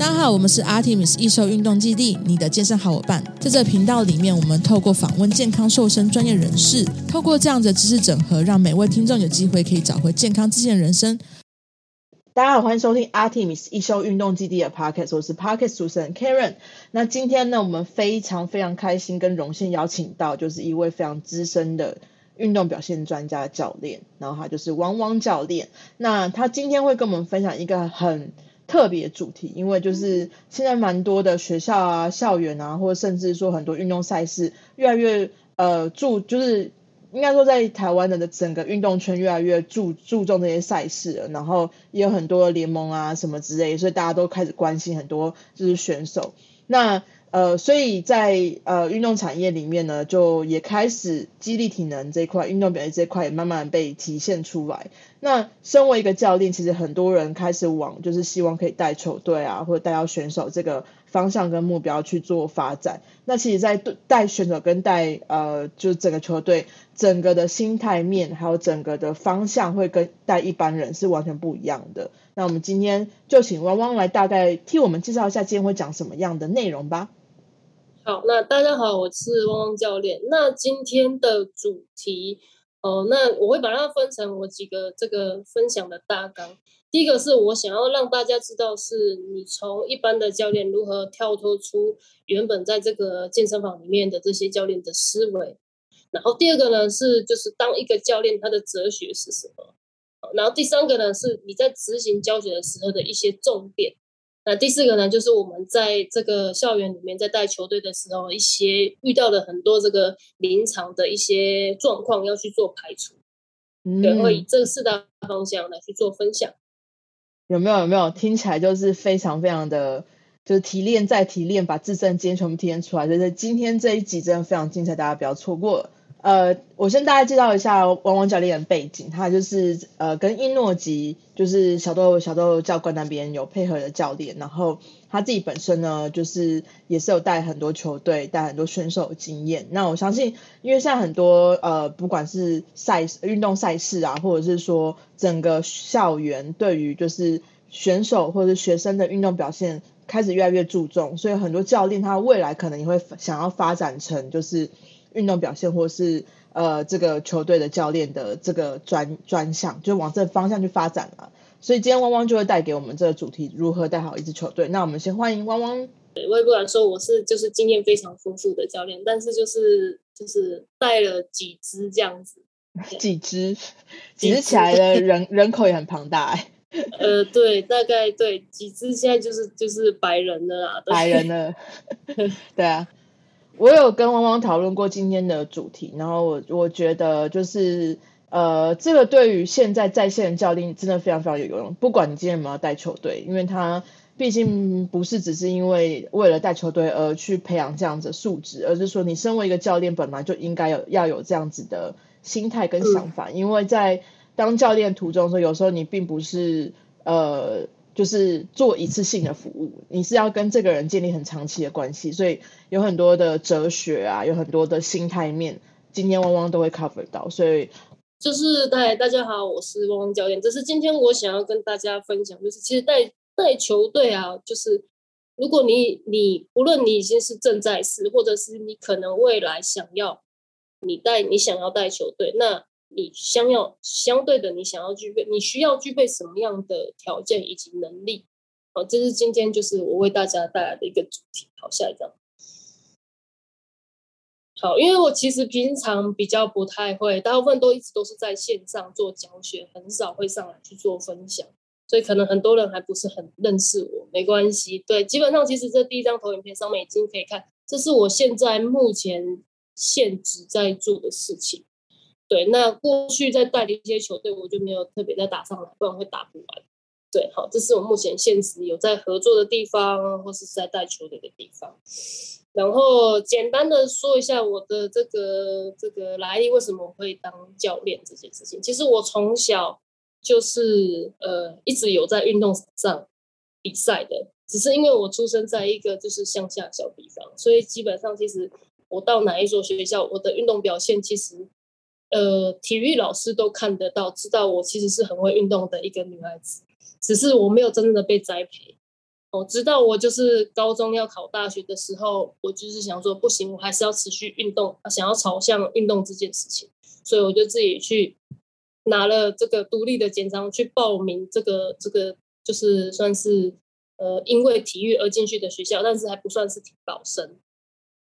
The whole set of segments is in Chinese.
大家好，我们是 Artemis 易瘦运动基地，你的健身好伙伴。在这频道里面，我们透过访问健康瘦身专业人士，透过这样的知识整合，让每位听众有机会可以找回健康自信人生。大家好，欢迎收听 Artemis 易瘦运动基地的 Podcast，我是 Podcast 主持人 Karen。那今天呢，我们非常非常开心跟荣幸邀请到，就是一位非常资深的运动表现专家教练，然后他就是汪汪教练。那他今天会跟我们分享一个很特别主题，因为就是现在蛮多的学校啊、校园啊，或者甚至说很多运动赛事，越来越呃注，就是应该说在台湾的整个运动圈越来越注注重这些赛事了，然后也有很多联盟啊什么之类，所以大家都开始关心很多就是选手。那呃，所以在呃运动产业里面呢，就也开始激励体能这一块、运动表现这一块也慢慢被体现出来。那身为一个教练，其实很多人开始往就是希望可以带球队啊，或者带到选手这个方向跟目标去做发展。那其实，在带选手跟带呃，就整个球队整个的心态面，还有整个的方向，会跟带一般人是完全不一样的。那我们今天就请汪汪来大概替我们介绍一下今天会讲什么样的内容吧。好，那大家好，我是汪汪教练。那今天的主题，哦、呃，那我会把它分成我几个这个分享的大纲。第一个是我想要让大家知道，是你从一般的教练如何跳脱出原本在这个健身房里面的这些教练的思维。然后第二个呢是，就是当一个教练他的哲学是什么？然后第三个呢是你在执行教学的时候的一些重点。那第四个呢，就是我们在这个校园里面在带球队的时候，一些遇到的很多这个临场的一些状况要去做排除，嗯，对，会以这四大方向来去做分享。有没有？有没有？听起来就是非常非常的，就是提炼再提炼，把自身经验全部提炼出来。就是今天这一集真的非常精彩，大家不要错过了。呃，我先大概介绍一下汪汪教练的背景，他就是呃跟英诺吉就是小豆小豆教官那边有配合的教练，然后他自己本身呢就是也是有带很多球队、带很多选手经验。那我相信，因为现在很多呃不管是赛运动赛事啊，或者是说整个校园对于就是选手或者学生的运动表现开始越来越注重，所以很多教练他未来可能也会想要发展成就是。运动表现，或是呃，这个球队的教练的这个专专项，就往这方向去发展了。所以今天汪汪就会带给我们这个主题：如何带好一支球队。那我们先欢迎汪汪。我也不敢说我是就是经验非常丰富的教练，但是就是就是带了几支这样子。几支？几支起来的人人口也很庞大哎。呃，对，大概对几支现在就是就是白人了啦，白人了。对啊。我有跟汪汪讨论过今天的主题，然后我我觉得就是呃，这个对于现在在线的教练真的非常非常有用。不管你今天有没有带球队，因为他毕竟不是只是因为为了带球队而去培养这样子的素质，而是说你身为一个教练本来就应该有要有这样子的心态跟想法。因为在当教练途中的时候，有时候你并不是呃。就是做一次性的服务，你是要跟这个人建立很长期的关系，所以有很多的哲学啊，有很多的心态面，今天汪汪都会 cover 到。所以就是大大家好，我是汪汪教练。这是今天我想要跟大家分享，就是其实带带球队啊，就是如果你你无论你已经是正在是，或者是你可能未来想要你带你想要带球队，那。你想要相对的，你想要具备，你需要具备什么样的条件以及能力？好，这是今天就是我为大家带来的一个主题。好，下一张。好，因为我其实平常比较不太会，大部分都一直都是在线上做教学，很少会上来去做分享，所以可能很多人还不是很认识我。没关系，对，基本上其实这第一张投影片上面已经可以看，这是我现在目前现职在做的事情。对，那过去在带的一些球队，我就没有特别再打上来，不然会打不完。对，好，这是我目前现实有在合作的地方，或是在带球队的地方。然后简单的说一下我的这个这个来历，为什么会当教练这件事情。其实我从小就是呃一直有在运动上比赛的，只是因为我出生在一个就是乡下小地方，所以基本上其实我到哪一所学校，我的运动表现其实。呃，体育老师都看得到，知道我其实是很会运动的一个女孩子，只是我没有真正的被栽培。哦，直到我就是高中要考大学的时候，我就是想说不行，我还是要持续运动，想要朝向运动这件事情，所以我就自己去拿了这个独立的简章去报名这个这个就是算是呃因为体育而进去的学校，但是还不算是体保生，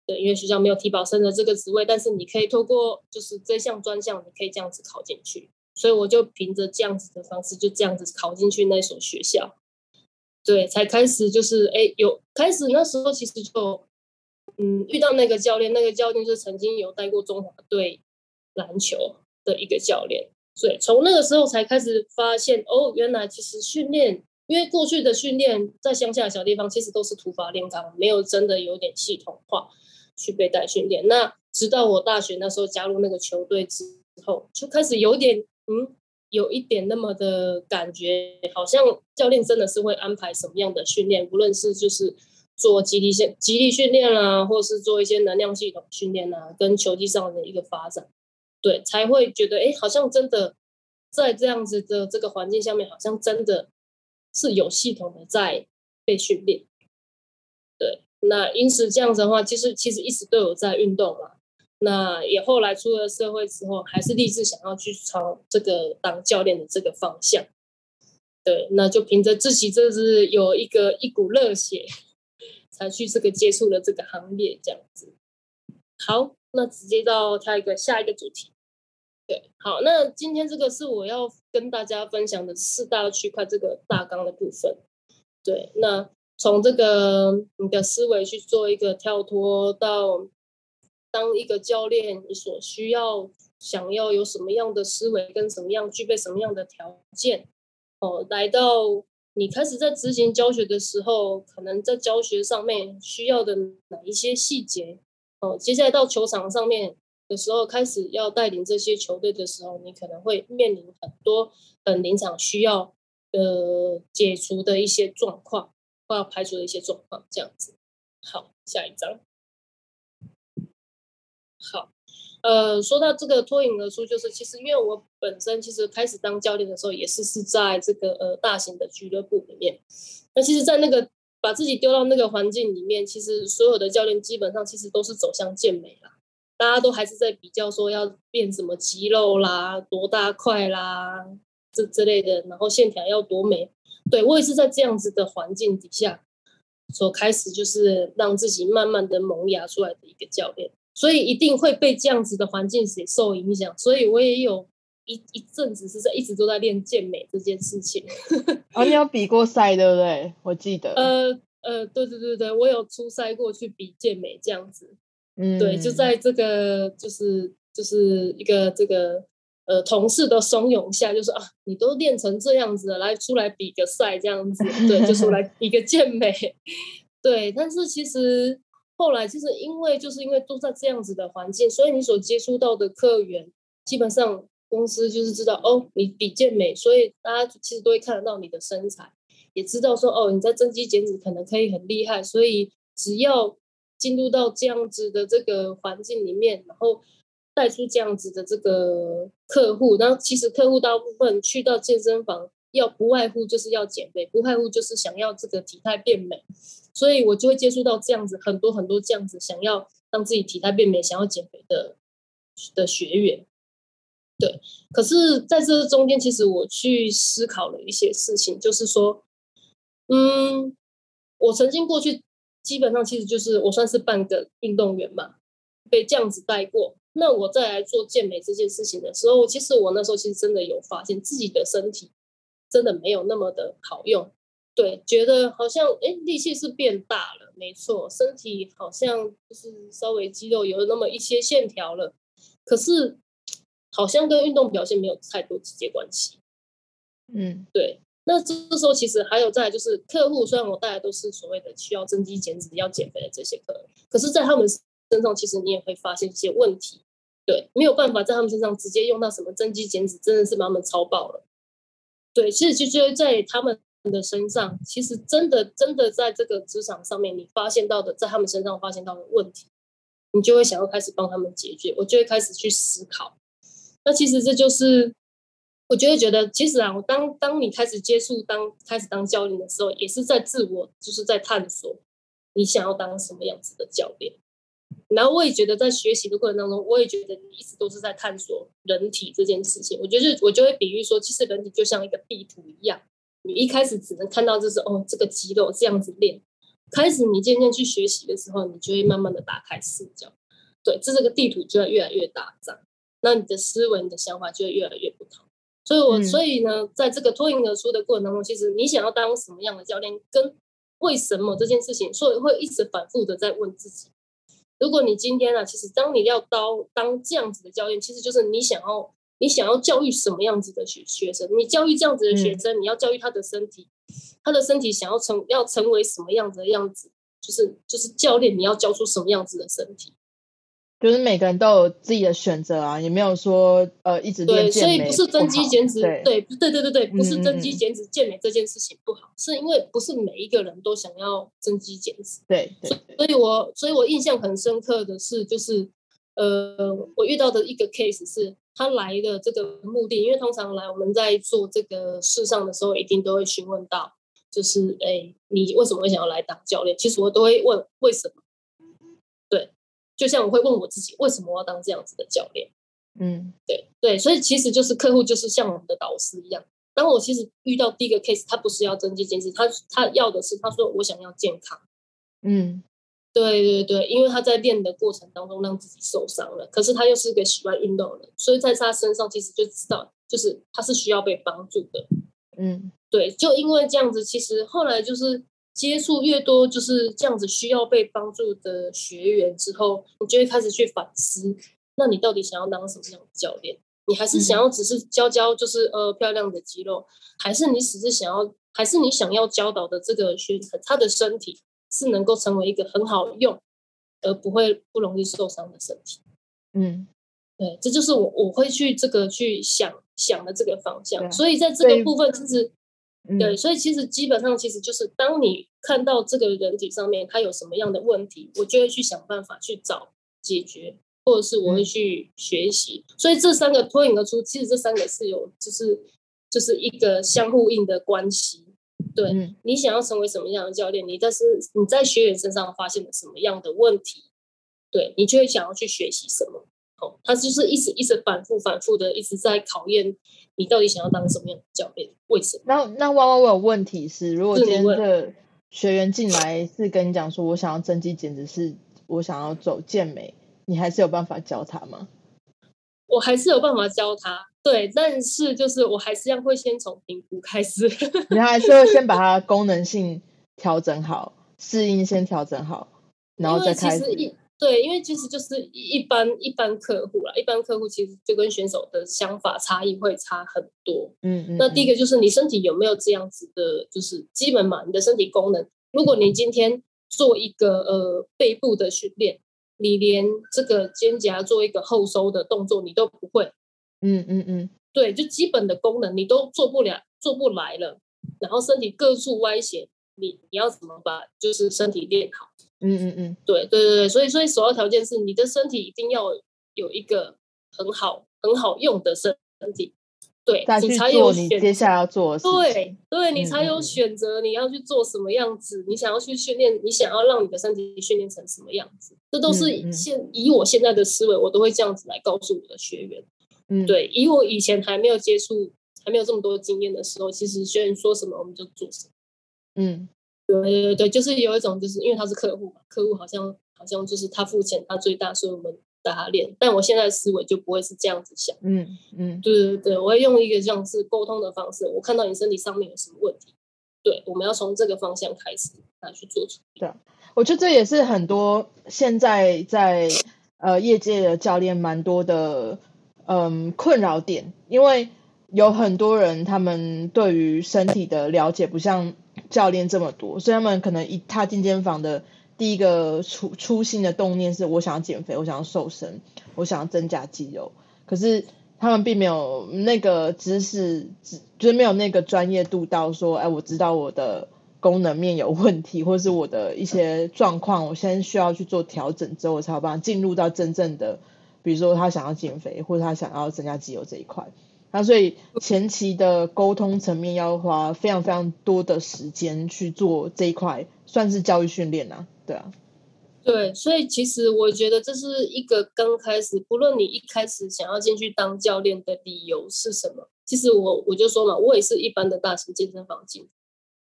对，因为学校没有提保生的这个职位，但是你可以透过就是这项专项，你可以这样子考进去，所以我就凭着这样子的方式，就这样子考进去那所学校。对，才开始就是哎，有开始那时候其实就，嗯，遇到那个教练，那个教练就是曾经有带过中华队篮球的一个教练，所以从那个时候才开始发现，哦，原来其实训练，因为过去的训练在乡下的小地方其实都是土法炼钢，没有真的有点系统化去被带训练。那直到我大学那时候加入那个球队之后，就开始有点嗯。有一点那么的感觉，好像教练真的是会安排什么样的训练，无论是就是做肌力训、肌力训练啦，或是做一些能量系统训练啊，跟球技上的一个发展，对，才会觉得哎，好像真的在这样子的这个环境下面，好像真的是有系统的在被训练。那因此这样子的话，其实其实一直都有在运动嘛。那也后来出了社会之后，还是立志想要去朝这个当教练的这个方向。对，那就凭着自己这是有一个一股热血，才去这个接触了这个行业这样子。好，那直接到下一个下一个主题。对，好，那今天这个是我要跟大家分享的四大区块这个大纲的部分。对，那从这个你的思维去做一个跳脱到。当一个教练，你所需要想要有什么样的思维，跟什么样具备什么样的条件，哦，来到你开始在执行教学的时候，可能在教学上面需要的哪一些细节，哦，接下来到球场上面的时候，开始要带领这些球队的时候，你可能会面临很多很临场需要呃解除的一些状况，或要排除的一些状况，这样子。好，下一张。好，呃，说到这个脱颖而出，就是其实因为我本身其实开始当教练的时候，也是是在这个呃大型的俱乐部里面。那其实，在那个把自己丢到那个环境里面，其实所有的教练基本上其实都是走向健美啦，大家都还是在比较说要练什么肌肉啦、多大块啦这之类的，然后线条要多美。对，我也是在这样子的环境底下，所开始就是让自己慢慢的萌芽出来的一个教练。所以一定会被这样子的环境所受影响，所以我也有一一阵子是在一直都在练健美这件事情。哦，你有比过赛对不对？我记得。呃呃，对对对对，我有出赛过去比健美这样子。嗯，对，就在这个就是就是一个这个呃同事的怂恿下，就说啊，你都练成这样子了，来出来比个赛这样子，对，就出来 比个健美。对，但是其实。后来就是因为就是因为都在这样子的环境，所以你所接触到的客源，基本上公司就是知道哦，你比健美，所以大家其实都会看得到你的身材，也知道说哦，你在增肌减脂可能可以很厉害，所以只要进入到这样子的这个环境里面，然后带出这样子的这个客户，然后其实客户大部分去到健身房。要不外乎就是要减肥，不外乎就是想要这个体态变美，所以我就会接触到这样子很多很多这样子想要让自己体态变美、想要减肥的的学员。对，可是在这中间，其实我去思考了一些事情，就是说，嗯，我曾经过去基本上其实就是我算是半个运动员嘛，被这样子带过。那我再来做健美这件事情的时候，其实我那时候其实真的有发现自己的身体。真的没有那么的好用，对，觉得好像哎，力气是变大了，没错，身体好像就是稍微肌肉有那么一些线条了，可是好像跟运动表现没有太多直接关系。嗯，对。那这时候其实还有在就是客户，虽然我带来都是所谓的需要增肌减脂、要减肥的这些客人，可是在他们身上其实你也会发现一些问题，对，没有办法在他们身上直接用到什么增肌减脂，真的是把他们超爆了。对，其实就觉得在他们的身上，其实真的真的在这个职场上面，你发现到的，在他们身上发现到的问题，你就会想要开始帮他们解决，我就会开始去思考。那其实这就是我就会觉得，其实啊，我当当你开始接触当开始当教练的时候，也是在自我就是在探索你想要当什么样子的教练。然后我也觉得，在学习的过程当中，我也觉得你一直都是在探索人体这件事情。我觉得，我就会比喻说，其实人体就像一个地图一样，你一开始只能看到就是哦，这个肌肉这样子练。开始你渐渐去学习的时候，你就会慢慢的打开视角，对，这这个地图就会越来越大张，那你的思维、你的想法就会越来越不同。所以我，我、嗯、所以呢，在这个脱颖而出的过程当中，其实你想要当什么样的教练，跟为什么这件事情，所以会一直反复的在问自己。如果你今天啊，其实当你要当当这样子的教练，其实就是你想要你想要教育什么样子的学学生？你教育这样子的学生，嗯、你要教育他的身体，他的身体想要成要成为什么样子的样子？就是就是教练，你要教出什么样子的身体？就是每个人都有自己的选择啊，也没有说呃一直。对，所以不是增肌减脂，对对对对对，不是增肌减脂健美这件事情不好，是因为不是每一个人都想要增肌减脂。对，对，所以我所以我印象很深刻的是，就是呃，我遇到的一个 case 是，他来的这个目的，因为通常来我们在做这个事上的时候，一定都会询问到，就是哎，你为什么会想要来当教练？其实我都会问为什么。就像我会问我自己，为什么我要当这样子的教练？嗯，对对，所以其实就是客户就是像我们的导师一样。然后我其实遇到第一个 case，他不是要增肌减脂，他他要的是他说我想要健康。嗯，对对对，因为他在练的过程当中让自己受伤了，可是他又是个喜欢运动的人，所以在他身上其实就知道，就是他是需要被帮助的。嗯，对，就因为这样子，其实后来就是。接触越多就是这样子，需要被帮助的学员之后，你就会开始去反思，那你到底想要当什么样的教练？你还是想要只是教教就是呃漂亮的肌肉，还是你只是想要，还是你想要教导的这个学生他的身体是能够成为一个很好用而不会不容易受伤的身体？嗯，对，这就是我我会去这个去想想的这个方向。所以在这个部分其实。对，所以其实基本上其实就是，当你看到这个人体上面他有什么样的问题，我就会去想办法去找解决，或者是我会去学习。所以这三个脱颖而出，其实这三个是有就是就是一个相互应的关系。对，你想要成为什么样的教练，你但是你在学员身上发现了什么样的问题，对，你就会想要去学习什么。哦，他就是一直一直反复反复的一直在考验你到底想要当什么样的教练？为什么？那那万万我有问题是，如果今天的学员进来是跟你讲说，我想要增肌减脂，是我想要走健美，你还是有办法教他吗？我还是有办法教他，对，但是就是我还是要会先从评估开始，你还是会先把它功能性调整好，适应先调整好，然后再开始。对，因为其实就是一般一般客户啦，一般客户其实就跟选手的想法差异会差很多。嗯嗯。那第一个就是你身体有没有这样子的，就是基本嘛，你的身体功能。如果你今天做一个呃背部的训练，你连这个肩胛做一个后收的动作你都不会。嗯嗯嗯。对，就基本的功能你都做不了，做不来了，然后身体各处歪斜，你你要怎么把就是身体练好？嗯嗯嗯，对对对对，所以所以首要条件是你的身体一定要有一个很好很好用的身体，对，你才有你接下来要做的事，对对，你才有选择你要去做什么样子，你想要去训练，你想要让你的身体训练成什么样子，这都是现以我现在的思维，我都会这样子来告诉我的学员。嗯，对，以我以前还没有接触，还没有这么多经验的时候，其实学员说什么我们就做什么。嗯。对对对，就是有一种，就是因为他是客户嘛，客户好像好像就是他付钱，他最大，所以我们带他练。但我现在的思维就不会是这样子想，嗯嗯，对对对，我会用一个这样子沟通的方式。我看到你身体上面有什么问题，对，我们要从这个方向开始来去做出。对，我觉得这也是很多现在在呃业界的教练蛮多的嗯困扰点，因为有很多人他们对于身体的了解不像。教练这么多，所以他们可能一踏进健身房的第一个初初心的动念是：我想要减肥，我想要瘦身，我想要增加肌肉。可是他们并没有那个知识，就是没有那个专业度到说，哎，我知道我的功能面有问题，或是我的一些状况，我现在需要去做调整之后，我才有办法进入到真正的，比如说他想要减肥，或者他想要增加肌肉这一块。那所以前期的沟通层面要花非常非常多的时间去做这一块，算是教育训练啊，对啊。对，所以其实我觉得这是一个刚开始，不论你一开始想要进去当教练的理由是什么，其实我我就说嘛，我也是一般的大型健身房进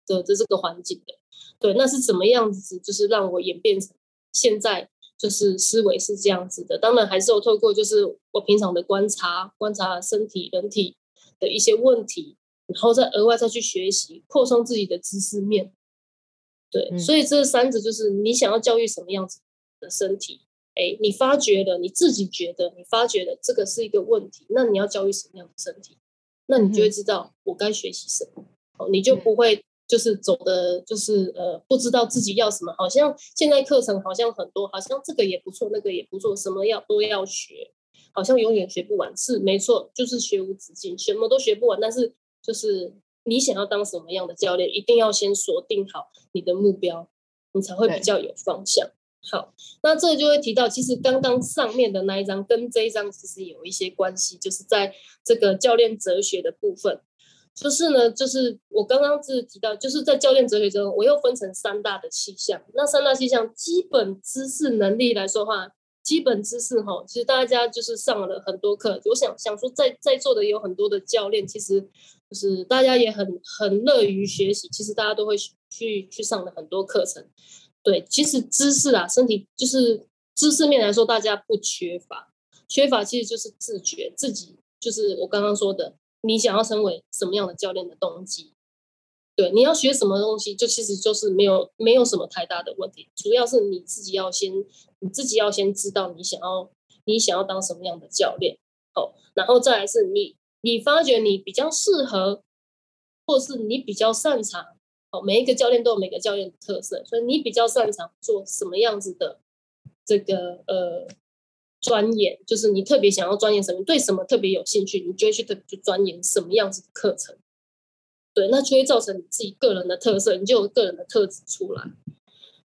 的这这个环境的，对，那是怎么样子，就是让我演变成现在就是思维是这样子的。当然还是有透过就是我平常的观察，观察身体人体的一些问题，然后再额外再去学习，扩充自己的知识面。对，嗯、所以这三者就是你想要教育什么样子的身体，哎，你发觉了，你自己觉得你发觉了这个是一个问题，那你要教育什么样的身体，那你就会知道我该学习什么，哦、嗯，你就不会就是走的，就是呃不知道自己要什么，好像现在课程好像很多，好像这个也不错，那个也不错，什么要都要学，好像永远学不完，是没错，就是学无止境，什么都学不完，但是就是。你想要当什么样的教练，一定要先锁定好你的目标，你才会比较有方向。好，那这就会提到，其实刚刚上面的那一张跟这一张其实有一些关系，就是在这个教练哲学的部分。就是呢，就是我刚刚是提到，就是在教练哲学中，我又分成三大的气象。那三大气象，基本知识能力来说话，基本知识哈，其实大家就是上了很多课。我想想说在，在在座的也有很多的教练，其实。就是大家也很很乐于学习，其实大家都会去去上的很多课程。对，其实知识啊，身体就是知识面来说，大家不缺乏，缺乏其实就是自觉自己，就是我刚刚说的，你想要成为什么样的教练的动机。对，你要学什么东西，就其实就是没有没有什么太大的问题，主要是你自己要先你自己要先知道你想要你想要当什么样的教练，好，然后再来是你。你发觉你比较适合，或是你比较擅长，哦，每一个教练都有每个教练的特色，所以你比较擅长做什么样子的这个呃钻研，就是你特别想要钻研什么，对什么特别有兴趣，你就会去特别去钻研什么样子的课程。对，那就会造成你自己个人的特色，你就有个人的特质出来。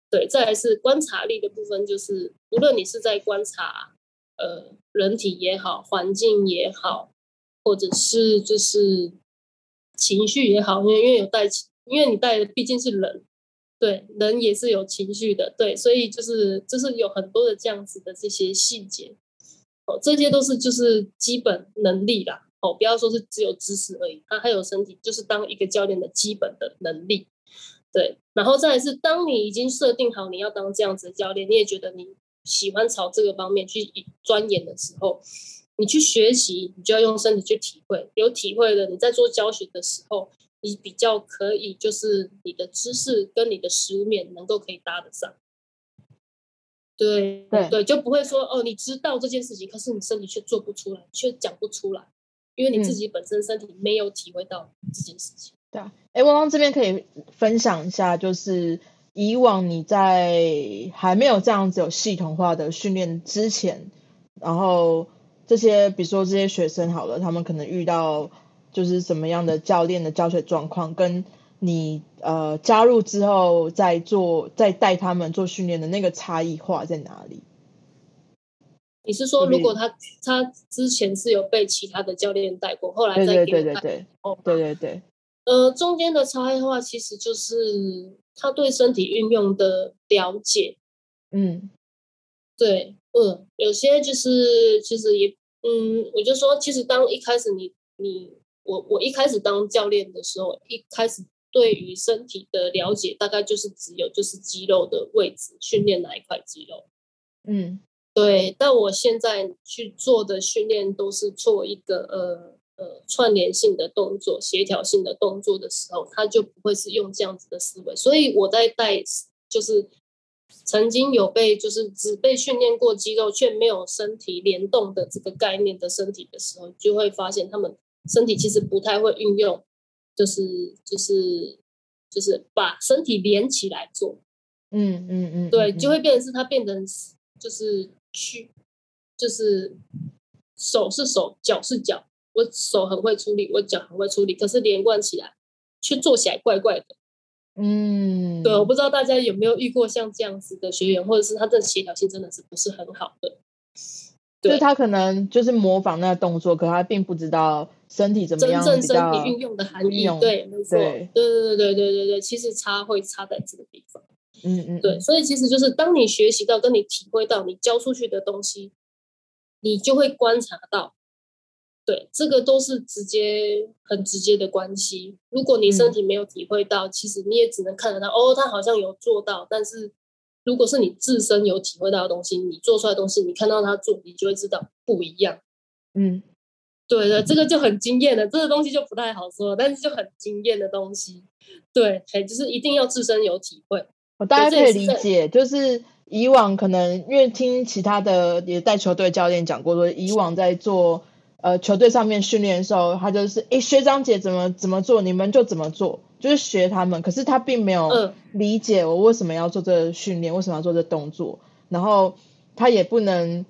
对，再来是观察力的部分，就是无论你是在观察呃人体也好，环境也好。或者是就是情绪也好，因为因为有带，因为你带的毕竟是人，对，人也是有情绪的，对，所以就是就是有很多的这样子的这些细节，哦，这些都是就是基本能力啦，哦，不要说是只有知识而已，它还有身体，就是当一个教练的基本的能力，对，然后再来是当你已经设定好你要当这样子的教练，你也觉得你喜欢朝这个方面去钻研的时候。你去学习，你就要用身体去体会。有体会了，你在做教学的时候，你比较可以，就是你的知识跟你的食物面能够可以搭得上。对对对，就不会说哦，你知道这件事情，可是你身体却做不出来，却讲不出来，因为你自己本身身体没有体会到这件事情。对啊，哎，汪汪这边可以分享一下，就是以往你在还没有这样子有系统化的训练之前，然后。这些，比如说这些学生好了，他们可能遇到就是什么样的教练的教学状况，跟你呃加入之后再做再带他们做训练的那个差异化在哪里？你是说，如果他他之前是有被其他的教练带过，后来再对对对对对，哦，对对对，呃，中间的差异化其实就是他对身体运用的了解，嗯，对。嗯，有些就是其实也，嗯，我就说，其实当一开始你你我我一开始当教练的时候，一开始对于身体的了解，大概就是只有就是肌肉的位置，训练哪一块肌肉。嗯，对。但我现在去做的训练都是做一个呃呃串联性的动作、协调性的动作的时候，他就不会是用这样子的思维。所以我在带就是。曾经有被就是只被训练过肌肉却没有身体联动的这个概念的身体的时候，就会发现他们身体其实不太会运用，就是就是就是把身体连起来做，嗯嗯嗯，对，就会变成是它变成就是去就是手是手，脚是脚，我手很会出力，我脚很会出力，可是连贯起来却做起来怪怪的。嗯，对，我不知道大家有没有遇过像这样子的学员，或者是他的协调性真的是不是很好的。就是他可能就是模仿那个动作，可他并不知道身体怎么样真正身体运用的含义。对，没错，对对对对对对对，其实差会差在这个地方。嗯嗯，对，所以其实就是当你学习到，跟你体会到，你教出去的东西，你就会观察到。对，这个都是直接很直接的关系。如果你身体没有体会到，嗯、其实你也只能看得到哦，他好像有做到。但是如果是你自身有体会到的东西，你做出来的东西，你看到他做，你就会知道不一样。嗯，对的，这个就很惊艳的。这个东西就不太好说，但是就很惊艳的东西。对，嘿，就是一定要自身有体会。我大家可以理解，就是以往可能因为听其他的也带球队教练讲过，说以往在做。呃，球队上面训练的时候，他就是，诶，学长姐怎么怎么做，你们就怎么做，就是学他们。可是他并没有理解我为什么要做这个训练，为什么要做这个动作。然后他也不能，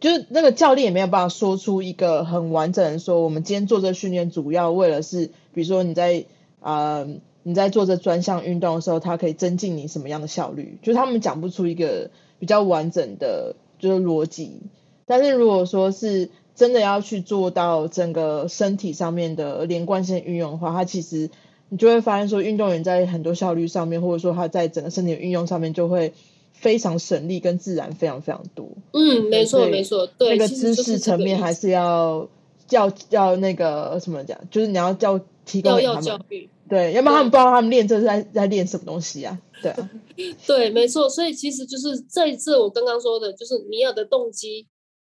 就是那个教练也没有办法说出一个很完整的说，我们今天做这个训练主要为了是，比如说你在呃你在做这专项运动的时候，它可以增进你什么样的效率，就是他们讲不出一个比较完整的，就是逻辑。但是如果说是真的要去做到整个身体上面的连贯性运用的话，它其实你就会发现说，运动员在很多效率上面，或者说他在整个身体的运用上面，就会非常省力跟自然非常非常多。嗯，没错没错，对，那个知识层面还是要教要那个什么讲，就是你要教提供给他们教育，对，要不然他们不知道他们练这是在在练什么东西啊？对啊，对，没错，所以其实就是在这我刚刚说的，就是你要的动机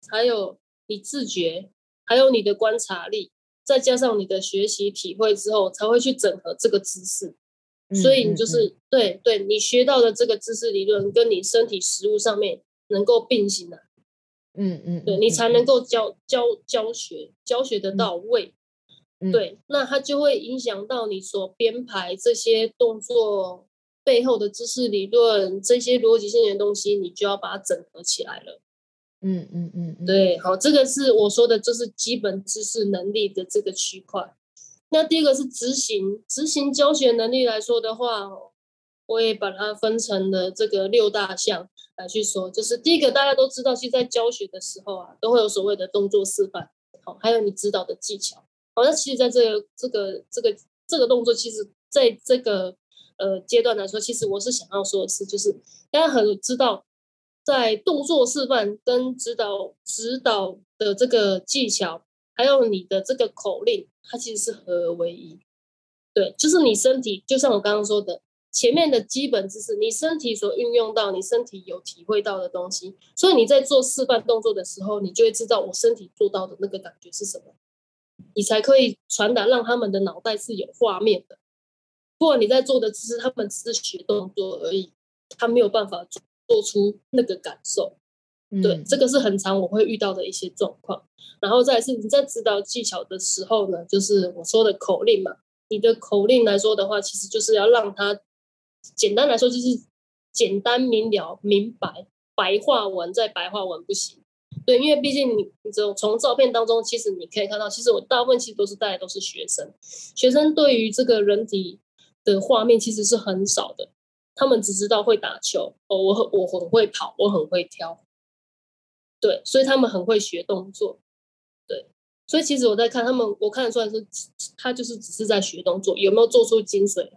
还有。你自觉，还有你的观察力，再加上你的学习体会之后，才会去整合这个知识。所以你就是、嗯嗯嗯、对对，你学到的这个知识理论，跟你身体实物上面能够并行的、啊，嗯嗯，对你才能够教教教学教学的到位。嗯、对，那它就会影响到你所编排这些动作背后的知识理论，这些逻辑性的东西，你就要把它整合起来了。嗯嗯嗯，对，好，这个是我说的，就是基本知识能力的这个区块。那第一个是执行，执行教学能力来说的话，我也把它分成了这个六大项来去说。就是第一个，大家都知道，其实在教学的时候啊，都会有所谓的动作示范，好，还有你指导的技巧。好，那其实在这个这个这个这个动作，其实在这个呃阶段来说，其实我是想要说的是，就是大家很知道。在动作示范跟指导指导的这个技巧，还有你的这个口令，它其实是合而为一。对，就是你身体，就像我刚刚说的，前面的基本知识，你身体所运用到，你身体有体会到的东西，所以你在做示范动作的时候，你就会知道我身体做到的那个感觉是什么，你才可以传达，让他们的脑袋是有画面的。不然你在做的只是他们只是学动作而已，他没有办法做。做出那个感受，对，嗯、这个是很常我会遇到的一些状况。然后再是你在指导技巧的时候呢，就是我说的口令嘛。你的口令来说的话，其实就是要让他简单来说就是简单明了、明白、白话文再白话文不行。对，因为毕竟你你从从照片当中，其实你可以看到，其实我大部分其实都是带的都是学生，学生对于这个人体的画面其实是很少的。他们只知道会打球哦，我很我很会跑，我很会跳，对，所以他们很会学动作，对，所以其实我在看他们，我看得出来是，他就是只是在学动作，有没有做出精髓？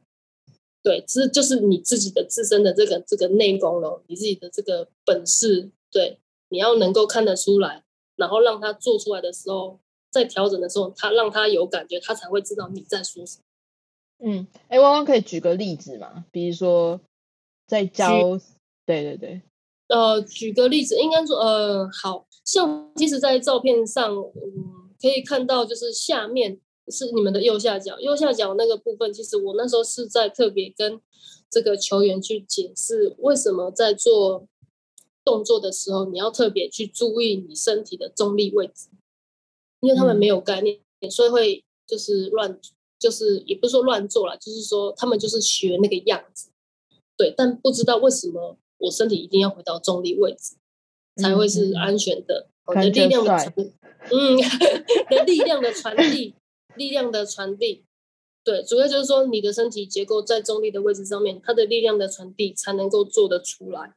对，这就是你自己的自身的这个这个内功了，你自己的这个本事，对，你要能够看得出来，然后让他做出来的时候，在调整的时候，他让他有感觉，他才会知道你在说什么。嗯，哎，汪汪可以举个例子嘛？比如说。在教，对对对，呃，举个例子，应该说，呃，好像其实，在照片上，嗯，可以看到，就是下面是你们的右下角，右下角那个部分，其实我那时候是在特别跟这个球员去解释，为什么在做动作的时候，你要特别去注意你身体的中立位置，因为他们没有概念，嗯、所以会就是乱，就是也不是说乱做了，就是说他们就是学那个样子。对，但不知道为什么我身体一定要回到中立位置，才会是安全的。我的力量的传，嗯，的力量的传递，力量的传递。对，主要就是说你的身体结构在中立的位置上面，它的力量的传递才能够做得出来，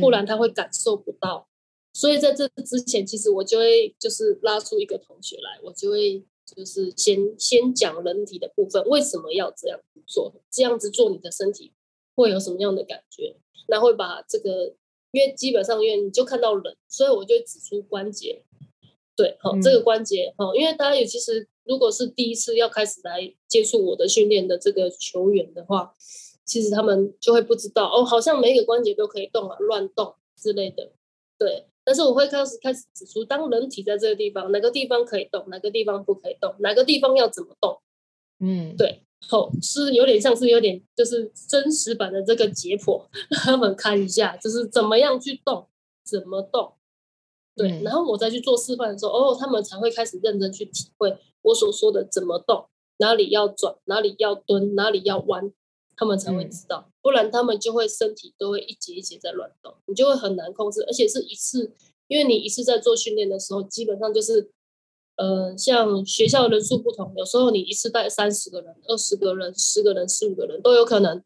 不然他会感受不到。所以在这之前，其实我就会就是拉出一个同学来，我就会就是先先讲人体的部分，为什么要这样做？这样子做你的身体会有什么样的感觉？那会把这个，因为基本上因为你就看到人，所以我就指出关节。对，好，这个关节，好，因为大家也其实如果是第一次要开始来接触我的训练的这个球员的话，其实他们就会不知道哦，好像每一个关节都可以动啊，乱动之类的，对。但是我会开始开始指出，当人体在这个地方，哪个地方可以动，哪个地方不可以动，哪个地方要怎么动。嗯，对，好，是有点像是有点就是真实版的这个解剖，让 他们看一下，就是怎么样去动，怎么动。对，然后我再去做示范的时候，哦，他们才会开始认真去体会我所说的怎么动，哪里要转，哪里要蹲，哪里要弯。他们才会知道，嗯、不然他们就会身体都会一节一节在乱动，你就会很难控制，而且是一次，因为你一次在做训练的时候，基本上就是，呃，像学校人数不同，有时候你一次带三十个人、二十个人、十个人、十五个人都有可能。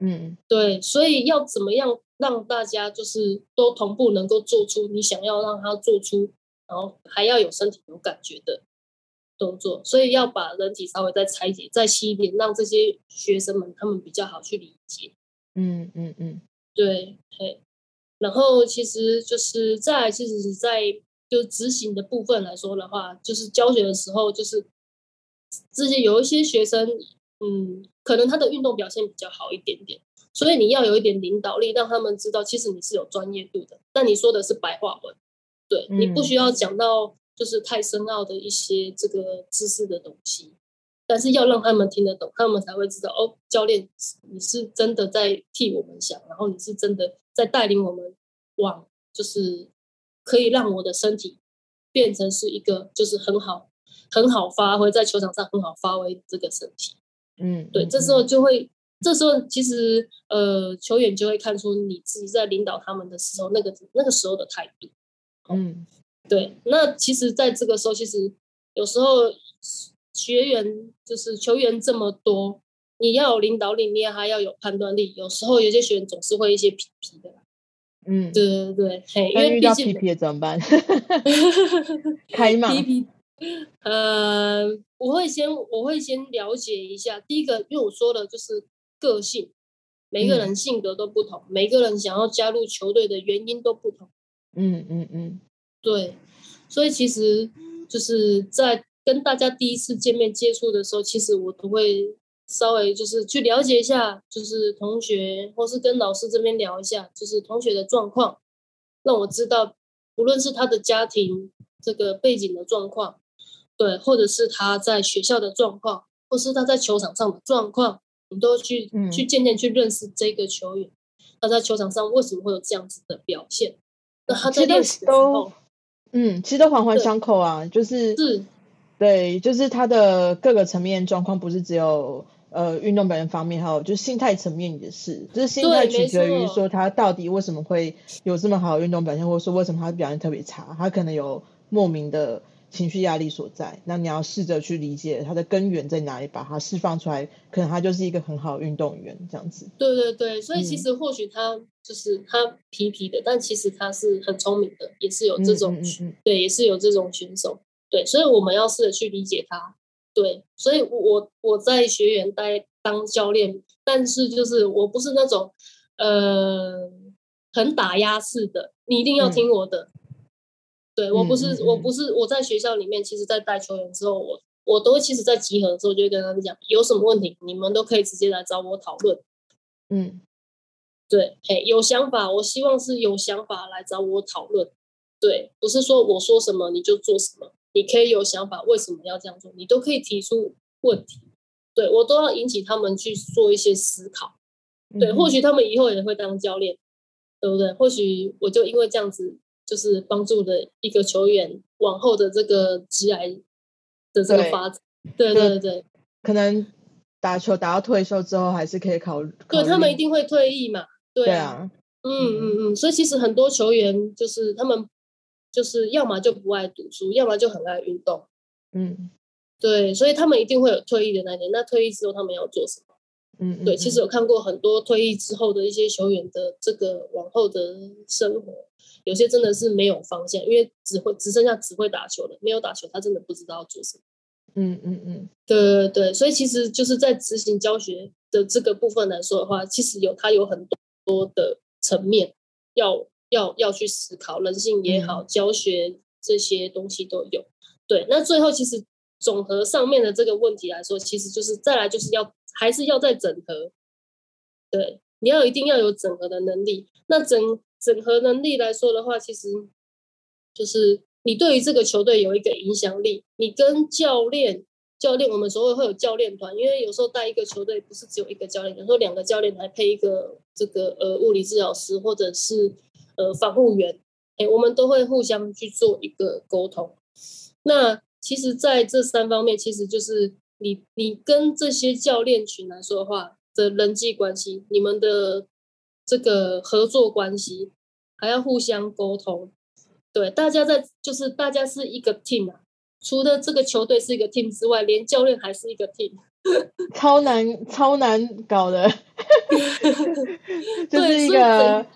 嗯，对，所以要怎么样让大家就是都同步能够做出你想要让他做出，然后还要有身体有感觉的。动作，所以要把人体稍微再拆解、再细一点，让这些学生们他们比较好去理解。嗯嗯嗯，对，嘿。然后其实就是在其实是在就执行的部分来说的话，就是教学的时候，就是这些有一些学生，嗯，可能他的运动表现比较好一点点，所以你要有一点领导力，让他们知道其实你是有专业度的。但你说的是白话文，对，你不需要讲到。就是太深奥的一些这个知识的东西，但是要让他们听得懂，他们才会知道哦，教练你是真的在替我们想，然后你是真的在带领我们往，就是可以让我的身体变成是一个就是很好很好发挥在球场上很好发挥这个身体。嗯，对，这时候就会，这时候其实呃，球员就会看出你自己在领导他们的时候那个那个时候的态度。嗯。对，那其实，在这个时候，其实有时候学员就是球员这么多，你要有领导力，你也还要有判断力。有时候有些学员总是会一些皮皮的，嗯，对对对，嘿，因为遇到皮皮的怎么办？开骂？呃，我会先我会先了解一下。第一个，因为我说的就是个性，每个人性格都不同，嗯、每个人想要加入球队的原因都不同。嗯嗯嗯。嗯对，所以其实就是在跟大家第一次见面接触的时候，其实我都会稍微就是去了解一下，就是同学或是跟老师这边聊一下，就是同学的状况，让我知道，无论是他的家庭这个背景的状况，对，或者是他在学校的状况，或是他在球场上的状况，我们都去、嗯、去渐渐去认识这个球员，他在球场上为什么会有这样子的表现，那他在练习的时候。嗯，其实都环环相扣啊，就是，是。对，就是他的各个层面状况，不是只有呃运动表现方面，还有就是心态层面也是，就是心态取决于说他到底为什么会有这么好的运动表现，或者说为什么他表现特别差，他可能有莫名的。情绪压力所在，那你要试着去理解他的根源在哪里，把它释放出来，可能他就是一个很好的运动员这样子。对对对，所以其实或许他就是他皮皮的，嗯、但其实他是很聪明的，也是有这种，嗯嗯嗯嗯对，也是有这种选手。对，所以我们要试着去理解他。对，所以我我在学员待当教练，但是就是我不是那种呃很打压式的，你一定要听我的。嗯对，我不是，我不是，我在学校里面，其实，在带球员之后，我我都其实，在集合的时候，就会跟他们讲，有什么问题，你们都可以直接来找我讨论。嗯，对，嘿，有想法，我希望是有想法来找我讨论。对，不是说我说什么你就做什么，你可以有想法，为什么要这样做，你都可以提出问题。对，我都要引起他们去做一些思考。对，或许他们以后也会当教练，对不对？或许我就因为这样子。就是帮助的一个球员往后的这个职癌的这个发展，对对对对，可能打球打到退休之后还是可以考虑。对，他们一定会退役嘛？对啊，嗯嗯嗯，所以其实很多球员就是他们就是要么就不爱读书，要么就很爱运动，嗯，对，所以他们一定会有退役的那年。那退役之后他们要做什么？嗯，对，其实有看过很多退役之后的一些球员的这个往后的生活，有些真的是没有方向，因为只会只剩下只会打球了，没有打球，他真的不知道要做什么。嗯嗯嗯，对对对，所以其实就是在执行教学的这个部分来说的话，其实有它有很多的层面要要要去思考，人性也好，教学这些东西都有。对，那最后其实总和上面的这个问题来说，其实就是再来就是要还是要再整合。对，你要一定要有整合的能力。那整整合能力来说的话，其实就是。你对于这个球队有一个影响力，你跟教练、教练，我们所谓会有教练团，因为有时候带一个球队不是只有一个教练，有时候两个教练来配一个这个呃物理治疗师或者是呃防护员，哎，我们都会互相去做一个沟通。那其实在这三方面，其实就是你你跟这些教练群来说的话的人际关系，你们的这个合作关系还要互相沟通。对，大家在就是大家是一个 team 啊，除了这个球队是一个 team 之外，连教练还是一个 team，超难超难搞的，就是一个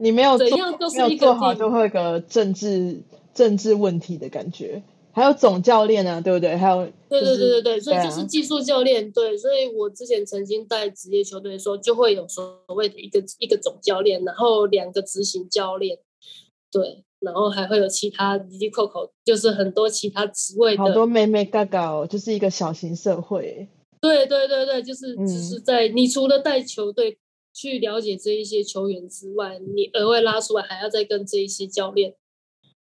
你没有做，没有做好就会有个政治政治问题的感觉。还有总教练啊，对不对？还有、就是、对对对对对，所以就是技术教练。对，所以我之前曾经带职业球队的时候，就会有所谓的一个一个总教练，然后两个执行教练，对。然后还会有其他滴滴扣扣，就是很多其他职位的，好多妹妹嘎嘎哦，就是一个小型社会。对对对对，就是只是在、嗯、你除了带球队去了解这一些球员之外，你额外拉出来还要再跟这一些教练，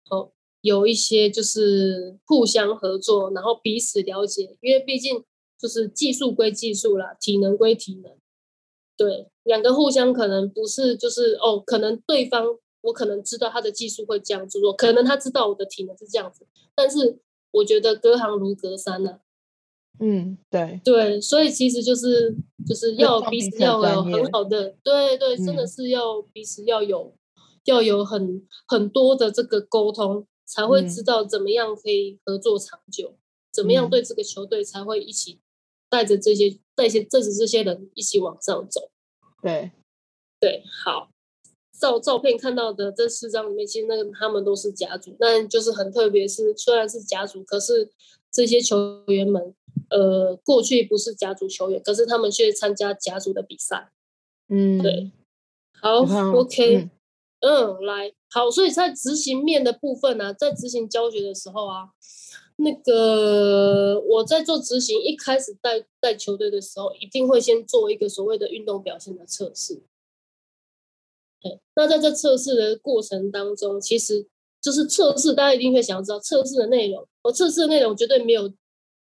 哦，有一些就是互相合作，然后彼此了解，因为毕竟就是技术归技术啦，体能归体能，对，两个互相可能不是就是哦，可能对方。我可能知道他的技术会这样子做，可能他知道我的体能是这样子，但是我觉得隔行如隔山呐、啊。嗯，对。对，所以其实就是就是要彼此要有很好的，对对，真的是要彼此要有、嗯、要有很很多的这个沟通，才会知道怎么样可以合作长久，嗯、怎么样对这个球队才会一起带着这些带些带着这些人一起往上走。对。对，好。照照片看到的这四张里面，其实那个他们都是甲组，但就是很特别，是虽然是甲组，可是这些球员们，呃，过去不是甲组球员，可是他们却参加甲组的比赛。嗯，对，好，OK，嗯，嗯，来，好，所以在执行面的部分呢、啊，在执行教学的时候啊，那个我在做执行一开始带带球队的时候，一定会先做一个所谓的运动表现的测试。那在这测试的过程当中，其实就是测试，大家一定会想要知道测试的内容。我测试的内容绝对没有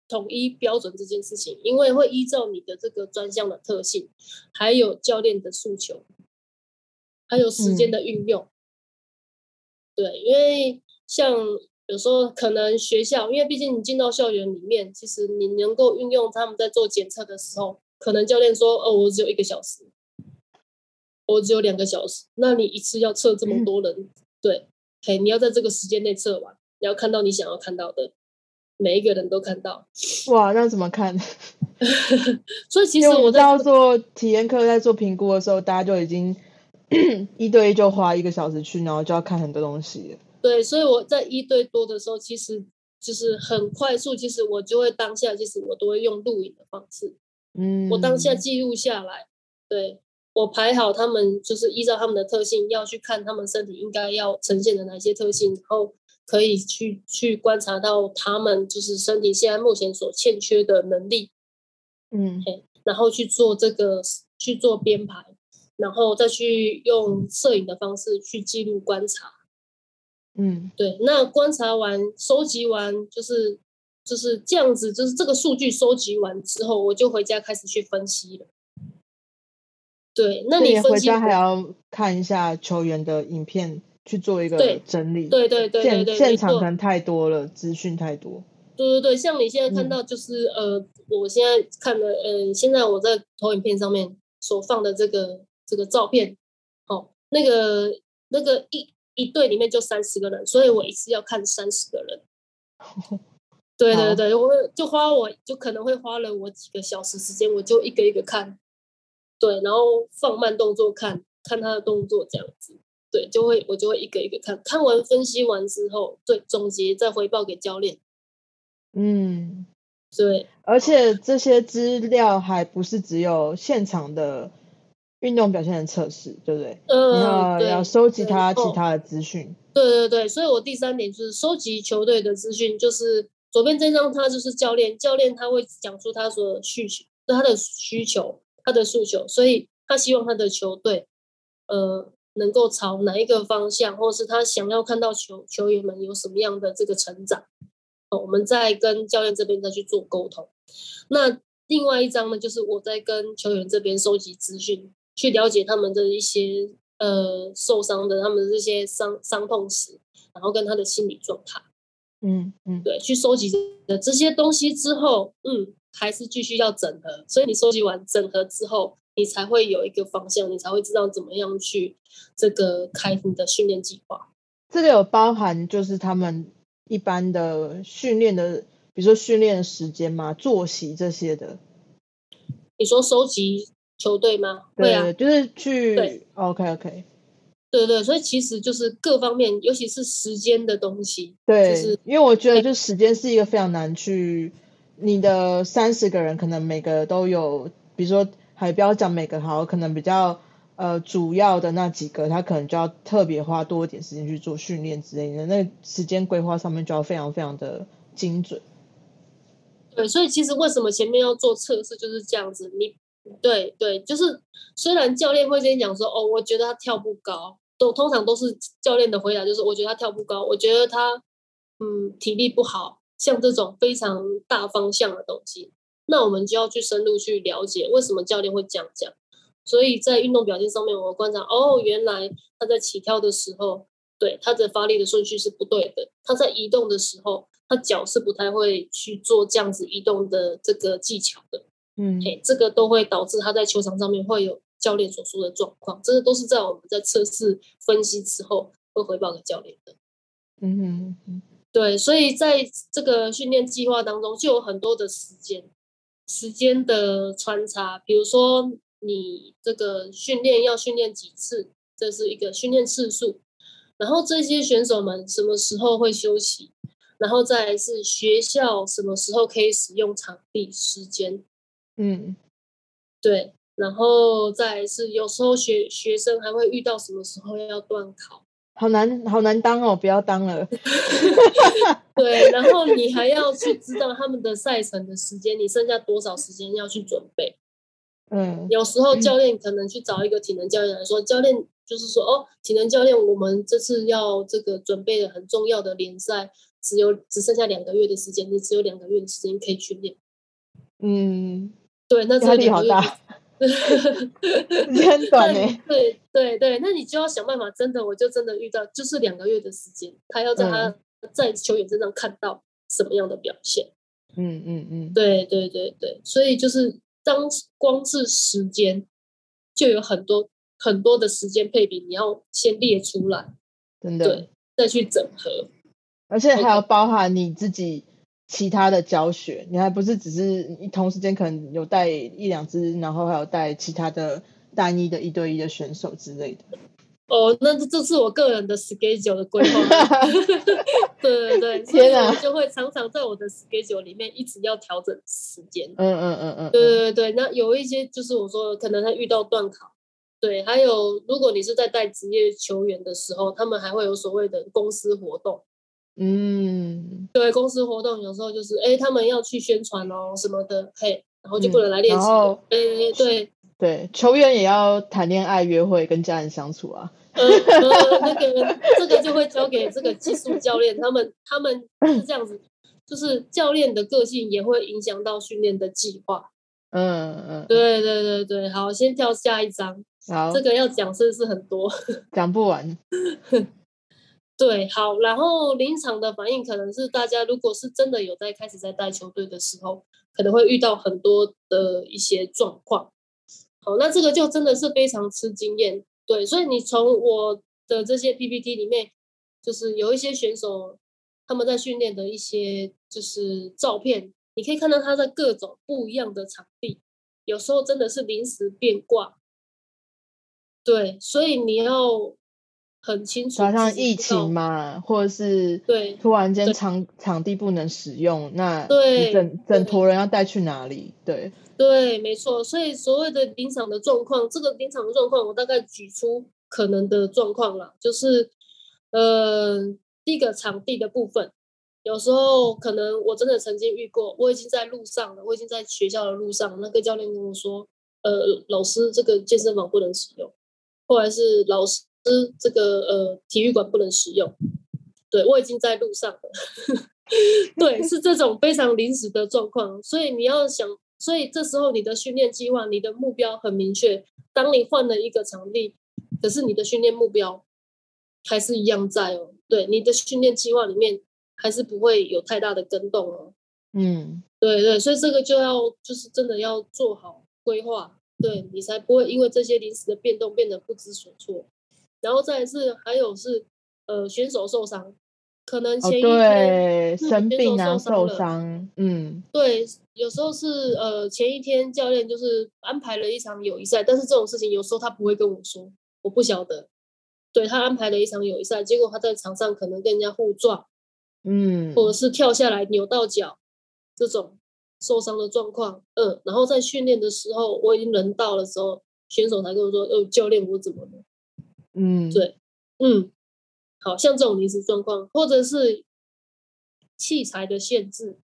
统一标准这件事情，因为会依照你的这个专项的特性，还有教练的诉求，还有时间的运用。嗯、对，因为像有时候可能学校，因为毕竟你进到校园里面，其实你能够运用他们在做检测的时候，可能教练说：“哦，我只有一个小时。”我只有两个小时，那你一次要测这么多人，嗯、对，嘿，你要在这个时间内测完，你要看到你想要看到的，每一个人都看到。哇，那怎么看？所以其实我在做体验课，在做评估的时候，大家就已经 一对一就花一个小时去，然后就要看很多东西。对，所以我在一对多的时候，其实就是很快速，其实我就会当下，其实我都会用录影的方式，嗯，我当下记录下来，对。我排好他们，就是依照他们的特性，要去看他们身体应该要呈现的哪些特性，然后可以去去观察到他们就是身体现在目前所欠缺的能力，嗯，然后去做这个去做编排，然后再去用摄影的方式去记录观察，嗯，对，那观察完、收集完，就是就是这样子，就是这个数据收集完之后，我就回家开始去分析了。对，那你回家还要看一下球员的影片，去做一个整理。对对对对对，现场可能太多了，资讯太多。对对对，像你现在看到就是、嗯、呃，我现在看的呃，现在我在投影片上面所放的这个这个照片，哦，那个那个一一队里面就三十个人，所以我一次要看三十个人。对对对，我就花我就可能会花了我几个小时时间，我就一个一个看，对，然后放慢动作看，看他的动作这样子，对，就会我就会一个一个看，看完分析完之后，对，总结再回报给教练。嗯，对，而且这些资料还不是只有现场的运动表现的测试，对不对？嗯，你要要收集他其他的资讯。对对对，所以我第三点就是收集球队的资讯，就是左边这张他就是教练，教练他会讲出他所需求，他的需求，他的诉求，所以他希望他的球队，呃，能够朝哪一个方向，或是他想要看到球球员们有什么样的这个成长。我们再跟教练这边再去做沟通。那另外一张呢，就是我在跟球员这边收集资讯，去了解他们的一些呃受伤的他们的这些伤伤痛史，然后跟他的心理状态。嗯嗯，对，去收集的这些东西之后，嗯，还是继续要整合。所以你收集完整合之后，你才会有一个方向，你才会知道怎么样去这个开你的训练计划。这个有包含就是他们。一般的训练的，比如说训练时间嘛、作息这些的。你说收集球队吗？对啊，就是去。对，OK OK。对对，所以其实就是各方面，尤其是时间的东西。对，就是因为我觉得就时间是一个非常难去，你的三十个人可能每个都有，比如说还不要讲每个好，可能比较。呃，主要的那几个，他可能就要特别花多一点时间去做训练之类的，那时间规划上面就要非常非常的精准。对，所以其实为什么前面要做测试就是这样子？你对对，就是虽然教练会跟你讲说，哦，我觉得他跳不高，都通常都是教练的回答就是，我觉得他跳不高，我觉得他嗯体力不好，像这种非常大方向的东西，那我们就要去深入去了解为什么教练会这样讲。所以在运动表现上面，我观察哦，原来他在起跳的时候，对他的发力的顺序是不对的。他在移动的时候，他脚是不太会去做这样子移动的这个技巧的。嗯，嘿，这个都会导致他在球场上面会有教练所说的状况。这个都是在我们在测试分析之后会回报给教练的。嗯哼嗯，对，所以在这个训练计划当中，就有很多的时间时间的穿插，比如说。你这个训练要训练几次？这是一个训练次数。然后这些选手们什么时候会休息？然后再来是学校什么时候可以使用场地时间？嗯，对。然后再来是有时候学学生还会遇到什么时候要断考？好难，好难当哦！不要当了。对，然后你还要去知道他们的赛程的时间，你剩下多少时间要去准备？嗯，有时候教练可能去找一个体能教练来说，教练就是说，哦，体能教练，我们这次要这个准备的很重要的联赛，只有只剩下两个月的时间，你只有两个月的时间可以训练。嗯，对，那压力好大，很短呢。对对对，那你就要想办法，真的，我就真的遇到，就是两个月的时间，他要在他在球员身上看到什么样的表现。嗯嗯嗯，对对对对，所以就是。当光是时间就有很多很多的时间配比，你要先列出来，真的，对，再去整合，而且还要包含你自己其他的教学你还不是只是你同时间可能有带一两只，然后还有带其他的单一的一对一的选手之类的。哦，那这这是我个人的 schedule 的规划，对 对对，天哪，所以我就会常常在我的 schedule 里面一直要调整时间。嗯嗯嗯嗯，对对对，那有一些就是我说的可能他遇到断考，对，还有如果你是在带职业球员的时候，他们还会有所谓的公司活动。嗯，对，公司活动有时候就是哎，他们要去宣传哦什么的，嘿，然后就不能来练习。哎、嗯，对。对，球员也要谈恋爱、约会、跟家人相处啊。呃呃，那个这个就会交给这个技术教练，他们他们是这样子，就是教练的个性也会影响到训练的计划。嗯嗯，对对对对，好，先跳下一章。好，这个要讲是不是很多？讲不完。对，好，然后临场的反应可能是大家如果是真的有在开始在带球队的时候，可能会遇到很多的一些状况。好，那这个就真的是非常吃经验，对，所以你从我的这些 PPT 里面，就是有一些选手他们在训练的一些就是照片，你可以看到他在各种不一样的场地，有时候真的是临时变卦。对，所以你要很清楚，好像疫情嘛，或者是对，突然间场场地不能使用，那对整整坨人要带去哪里？对对，没错。所以所谓的临场的状况，这个临场的状况，我大概举出可能的状况了，就是呃，第一个场地的部分，有时候可能我真的曾经遇过，我已经在路上了，我已经在学校的路上，那个教练跟我说，呃，老师，这个健身房不能使用。后来是老师这个呃体育馆不能使用，对，我已经在路上了，对，是这种非常临时的状况，所以你要想，所以这时候你的训练计划、你的目标很明确。当你换了一个场地，可是你的训练目标还是一样在哦，对，你的训练计划里面还是不会有太大的跟动哦。嗯，对对，所以这个就要就是真的要做好规划。对，你才不会因为这些临时的变动变得不知所措，然后再是还有是呃选手受伤，可能前一天、生病啊受伤，嗯，对，有时候是呃前一天教练就是安排了一场友谊赛，但是这种事情有时候他不会跟我说，我不晓得，对，他安排了一场友谊赛，结果他在场上可能跟人家互撞，嗯，或者是跳下来扭到脚这种。受伤的状况，嗯，然后在训练的时候，我已经人到了时候，选手才跟我说：“哦，教练，我怎么了？”嗯，对，嗯，好像这种临时状况，或者是器材的限制。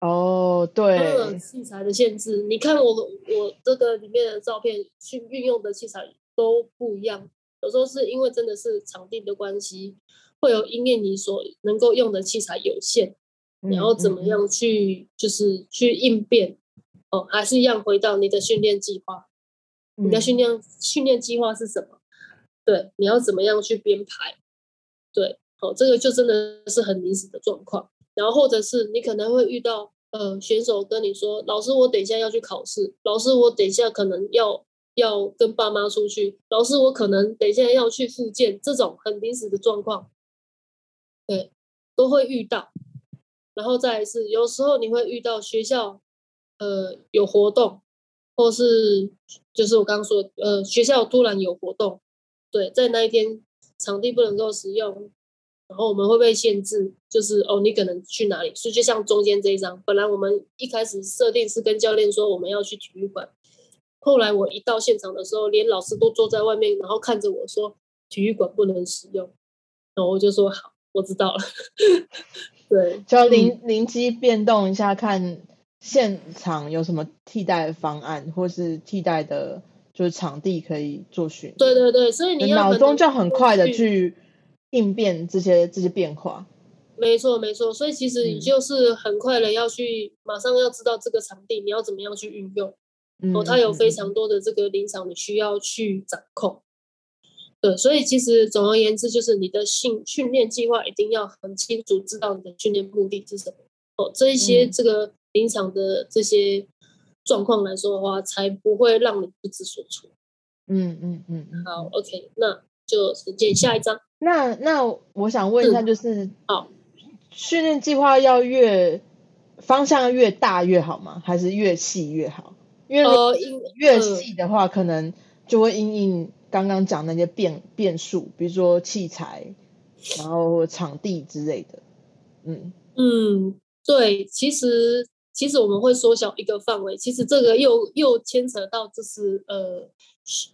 哦，对，嗯，器材的限制，你看我我这个里面的照片，去运用的器材都不一样。有时候是因为真的是场地的关系，会有因为你所能够用的器材有限。然后怎么样去，就是去应变哦，还是一样回到你的训练计划。你的训练训练计划是什么？对，你要怎么样去编排？对，哦，这个就真的是很临时的状况。然后或者是你可能会遇到，呃，选手跟你说：“老师，我等一下要去考试。”老师，我等一下可能要要跟爸妈出去。老师，我可能等一下要去复健。这种很临时的状况，对，都会遇到。然后再来是，有时候你会遇到学校，呃，有活动，或是就是我刚刚说，呃，学校突然有活动，对，在那一天场地不能够使用，然后我们会被限制，就是哦，你可能去哪里？所以就像中间这一张，本来我们一开始设定是跟教练说我们要去体育馆，后来我一到现场的时候，连老师都坐在外面，然后看着我说体育馆不能使用，然后我就说好，我知道了。对，就要临临机变动一下，看现场有什么替代的方案，或是替代的，就是场地可以做训。对对对，所以你要脑中就很快的去应变这些这些变化。没错没错，所以其实你就是很快的要去，马上要知道这个场地你要怎么样去运用。嗯、哦，它有非常多的这个临场你需要去掌控。对，所以其实总而言之，就是你的训训练计划一定要很清楚，知道你的训练目的是什么。哦，这一些这个临场的这些状况来说的话，才不会让你不知所措。嗯嗯嗯嗯。好，OK，那就直接下一张。那那我想问一下，就是好，训练计划要越方向越大越好吗？还是越细越好？因为越细的话，可能就会因应。刚刚讲那些变变数，比如说器材，然后场地之类的，嗯嗯，对，其实其实我们会缩小一个范围，其实这个又又牵扯到就是呃，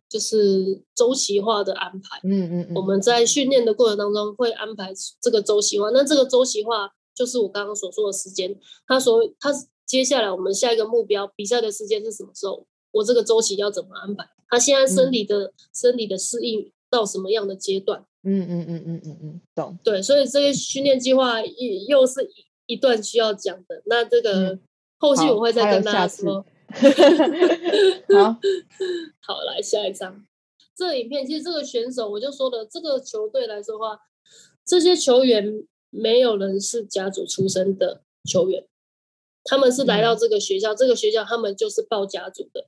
就是周期化的安排，嗯嗯，嗯，我们在训练的过程当中会安排这个周期化，那这个周期化就是我刚刚所说的时间，他说他接下来我们下一个目标比赛的时间是什么时候？我这个周期要怎么安排？他现在生理的、嗯、生理的适应到什么样的阶段？嗯嗯嗯嗯嗯嗯，懂。对，所以这个训练计划又又是一一段需要讲的。那这个、嗯、后续我会再跟大家说。好，好，来下一张。这个影片其实这个选手，我就说了这个球队来说的话，这些球员没有人是甲组出身的球员，他们是来到这个学校，嗯、这个学校他们就是报甲组的。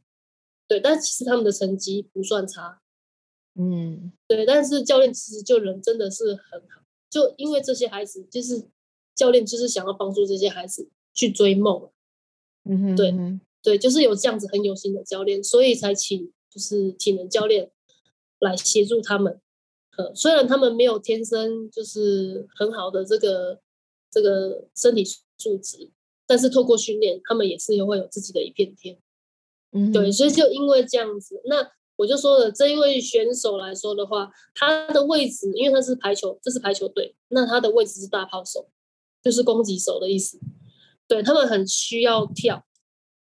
对，但其实他们的成绩不算差，嗯，对，但是教练其实就人真的是很好，就因为这些孩子就是教练就是想要帮助这些孩子去追梦。嗯哼，对对，就是有这样子很有心的教练，所以才请就是体能教练来协助他们。呃，虽然他们没有天生就是很好的这个这个身体素质，但是透过训练，他们也是会有自己的一片天。嗯，对，所以就因为这样子，那我就说了，这一位选手来说的话，他的位置，因为他是排球，这是排球队，那他的位置是大炮手，就是攻击手的意思。对，他们很需要跳，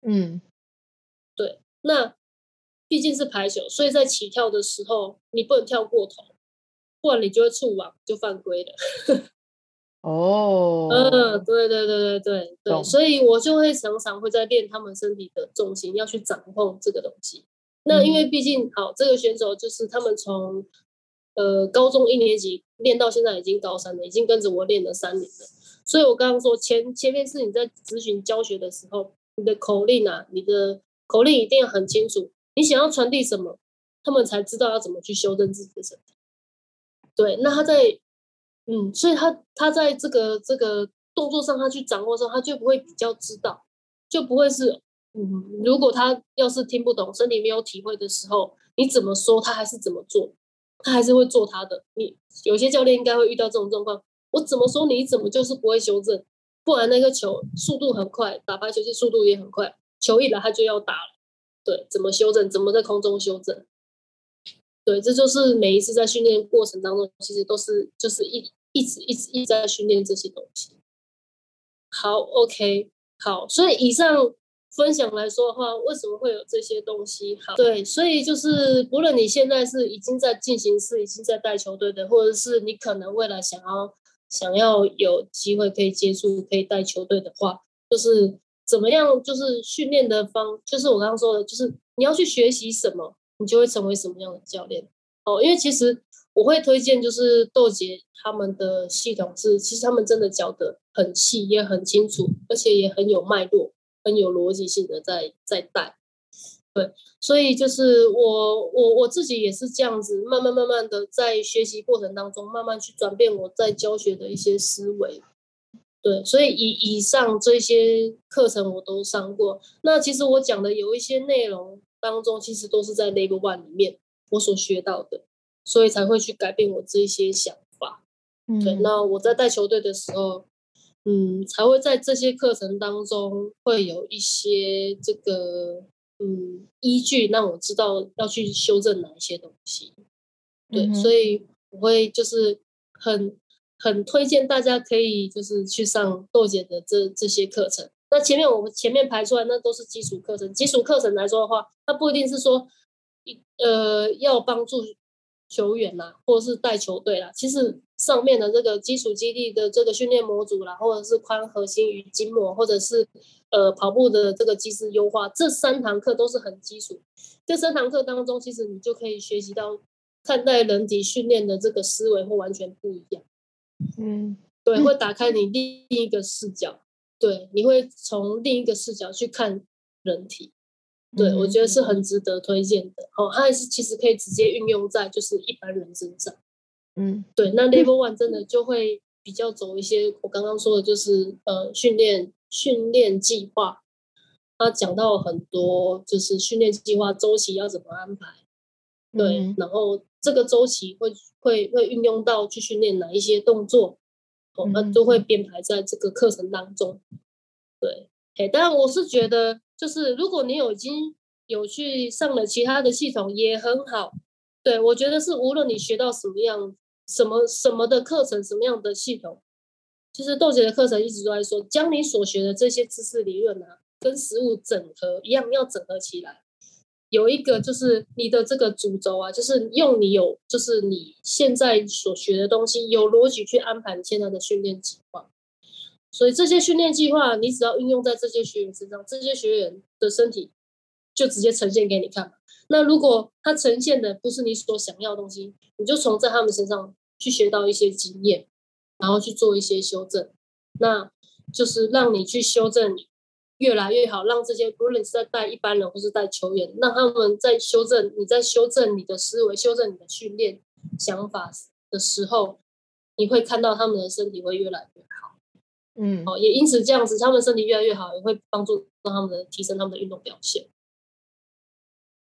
嗯，对，那毕竟是排球，所以在起跳的时候，你不能跳过头，不然你就会触网，就犯规了。哦，嗯，对对对对对对，所以我就会常常会在练他们身体的重心，要去掌控这个东西。那因为毕竟好，这个选手就是他们从呃高中一年级练到现在已经高三了，已经跟着我练了三年了。所以我刚刚说前前面是你在咨询教学的时候，你的口令啊，你的口令一定要很清楚，你想要传递什么，他们才知道要怎么去修正自己的身体。对，那他在。嗯，所以他他在这个这个动作上，他去掌握的时候，他就不会比较知道，就不会是嗯，如果他要是听不懂，身体没有体会的时候，你怎么说他还是怎么做，他还是会做他的。你有些教练应该会遇到这种状况，我怎么说你怎么就是不会修正，不然那个球速度很快，打排球其实速度也很快，球一来他就要打了，对，怎么修正？怎么在空中修正？对，这就是每一次在训练过程当中，其实都是就是一一直一直一直在训练这些东西。好，OK，好，所以以上分享来说的话，为什么会有这些东西？好，对，所以就是不论你现在是已经在进行式，已经在带球队的，或者是你可能未来想要想要有机会可以接触可以带球队的话，就是怎么样，就是训练的方，就是我刚刚说的，就是你要去学习什么。你就会成为什么样的教练哦？因为其实我会推荐，就是豆姐他们的系统是，其实他们真的教的很细，也很清楚，而且也很有脉络，很有逻辑性的在在带。对，所以就是我我我自己也是这样子，慢慢慢慢的在学习过程当中，慢慢去转变我在教学的一些思维。对，所以以以上这些课程我都上过。那其实我讲的有一些内容。当中其实都是在 Level One 里面我所学到的，所以才会去改变我这一些想法。嗯，对。那我在带球队的时候，嗯，才会在这些课程当中会有一些这个嗯依据，让我知道要去修正哪一些东西。对，嗯、所以我会就是很很推荐大家可以就是去上豆姐的这这些课程。那前面我们前面排出来，那都是基础课程。基础课程来说的话，它不一定是说一，呃，要帮助球员啦，或者是带球队啦。其实上面的这个基础肌力的这个训练模组啦，或者是髋核心与筋膜，或者是呃跑步的这个机制优化，这三堂课都是很基础。这三堂课当中，其实你就可以学习到看待人体训练的这个思维会完全不一样。嗯，对，会打开你另一个视角。对，你会从另一个视角去看人体，对，嗯，我觉得是很值得推荐的。哦，它也是其实可以直接运用在就是一般人身上。嗯，对，那 Level One 真的就会比较走一些，我刚刚说的就是呃训练训练计划，他讲到很多就是训练计划周期要怎么安排，对，嗯，然后这个周期会会会运用到去训练哪一些动作。我们都会编排在这个课程当中，对，哎，当然我是觉得，就是如果你有已经有去上了其他的系统，也很好，对，我觉得是无论你学到什么样、什么什么的课程、什么样的系统，其实豆姐的课程一直都在说，将你所学的这些知识理论啊，跟实物整合一样，要整合起来。有一个就是你的这个主轴啊，就是用你有，就是你现在所学的东西，有逻辑去安排你现在的训练计划。所以这些训练计划，你只要运用在这些学员身上，这些学员的身体就直接呈现给你看。那如果他呈现的不是你所想要的东西，你就从在他们身上去学到一些经验，然后去做一些修正，那就是让你去修正你。越来越好，让这些不论是在带一般人或是带球员，让他们在修正你在修正你的思维、修正你的训练想法的时候，你会看到他们的身体会越来越好。嗯，哦，也因此这样子，他们身体越来越好，也会帮助让他们的提升他们的运动表现。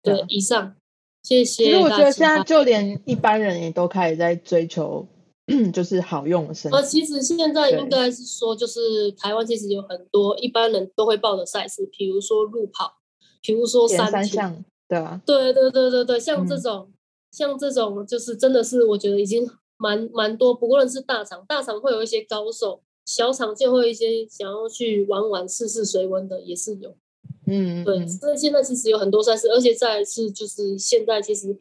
对，以上，谢谢。其实我觉得现在就连一般人也都开始在追求，就是好用的身体。呃，其实现在应该是说，就是台湾其实有很多一般人都会报的赛事，比如说路跑，比如说三铁，三对啊，对对对对对，像这种，嗯、像这种，就是真的是我觉得已经蛮蛮多。不论是大厂，大厂会有一些高手，小厂就会一些想要去玩玩试试水温的，也是有。嗯，对，所以现在其实有很多赛事，而且再是就是现在其实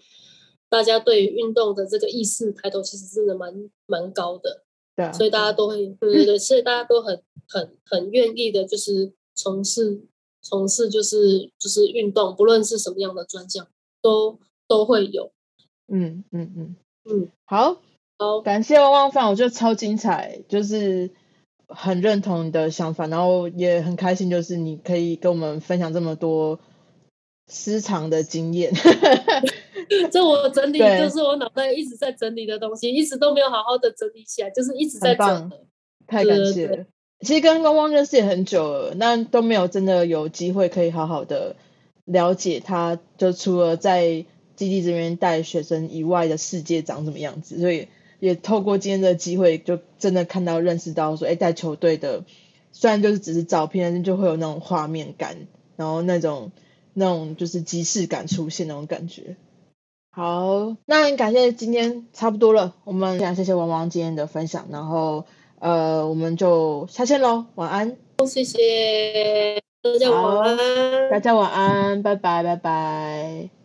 大家对运动的这个意识抬头，其实真的蛮蛮高的。对啊，所以大家都会，对对对，所以大家都很很很愿意的，就是从事从事就是就是运动，不论是什么样的专项，都都会有。嗯嗯嗯嗯，好，好，感谢汪汪饭，我觉得超精彩，就是。很认同你的想法，然后也很开心，就是你可以跟我们分享这么多私藏的经验。这我整理，就是我脑袋一直在整理的东西，一直都没有好好的整理起来，就是一直在整。太感谢了。其实跟汪汪认识也很久了，那都没有真的有机会可以好好的了解他，就除了在基地这边带学生以外的世界长什么样子，所以。也透过今天的机会，就真的看到、认识到说，哎，带球队的虽然就是只是照片，但是就会有那种画面感，然后那种那种就是即视感出现那种感觉。好，那很感谢今天差不多了，我们想谢谢王王今天的分享，然后呃，我们就下线喽，晚安。谢谢大家晚安，大家晚安，拜拜拜拜。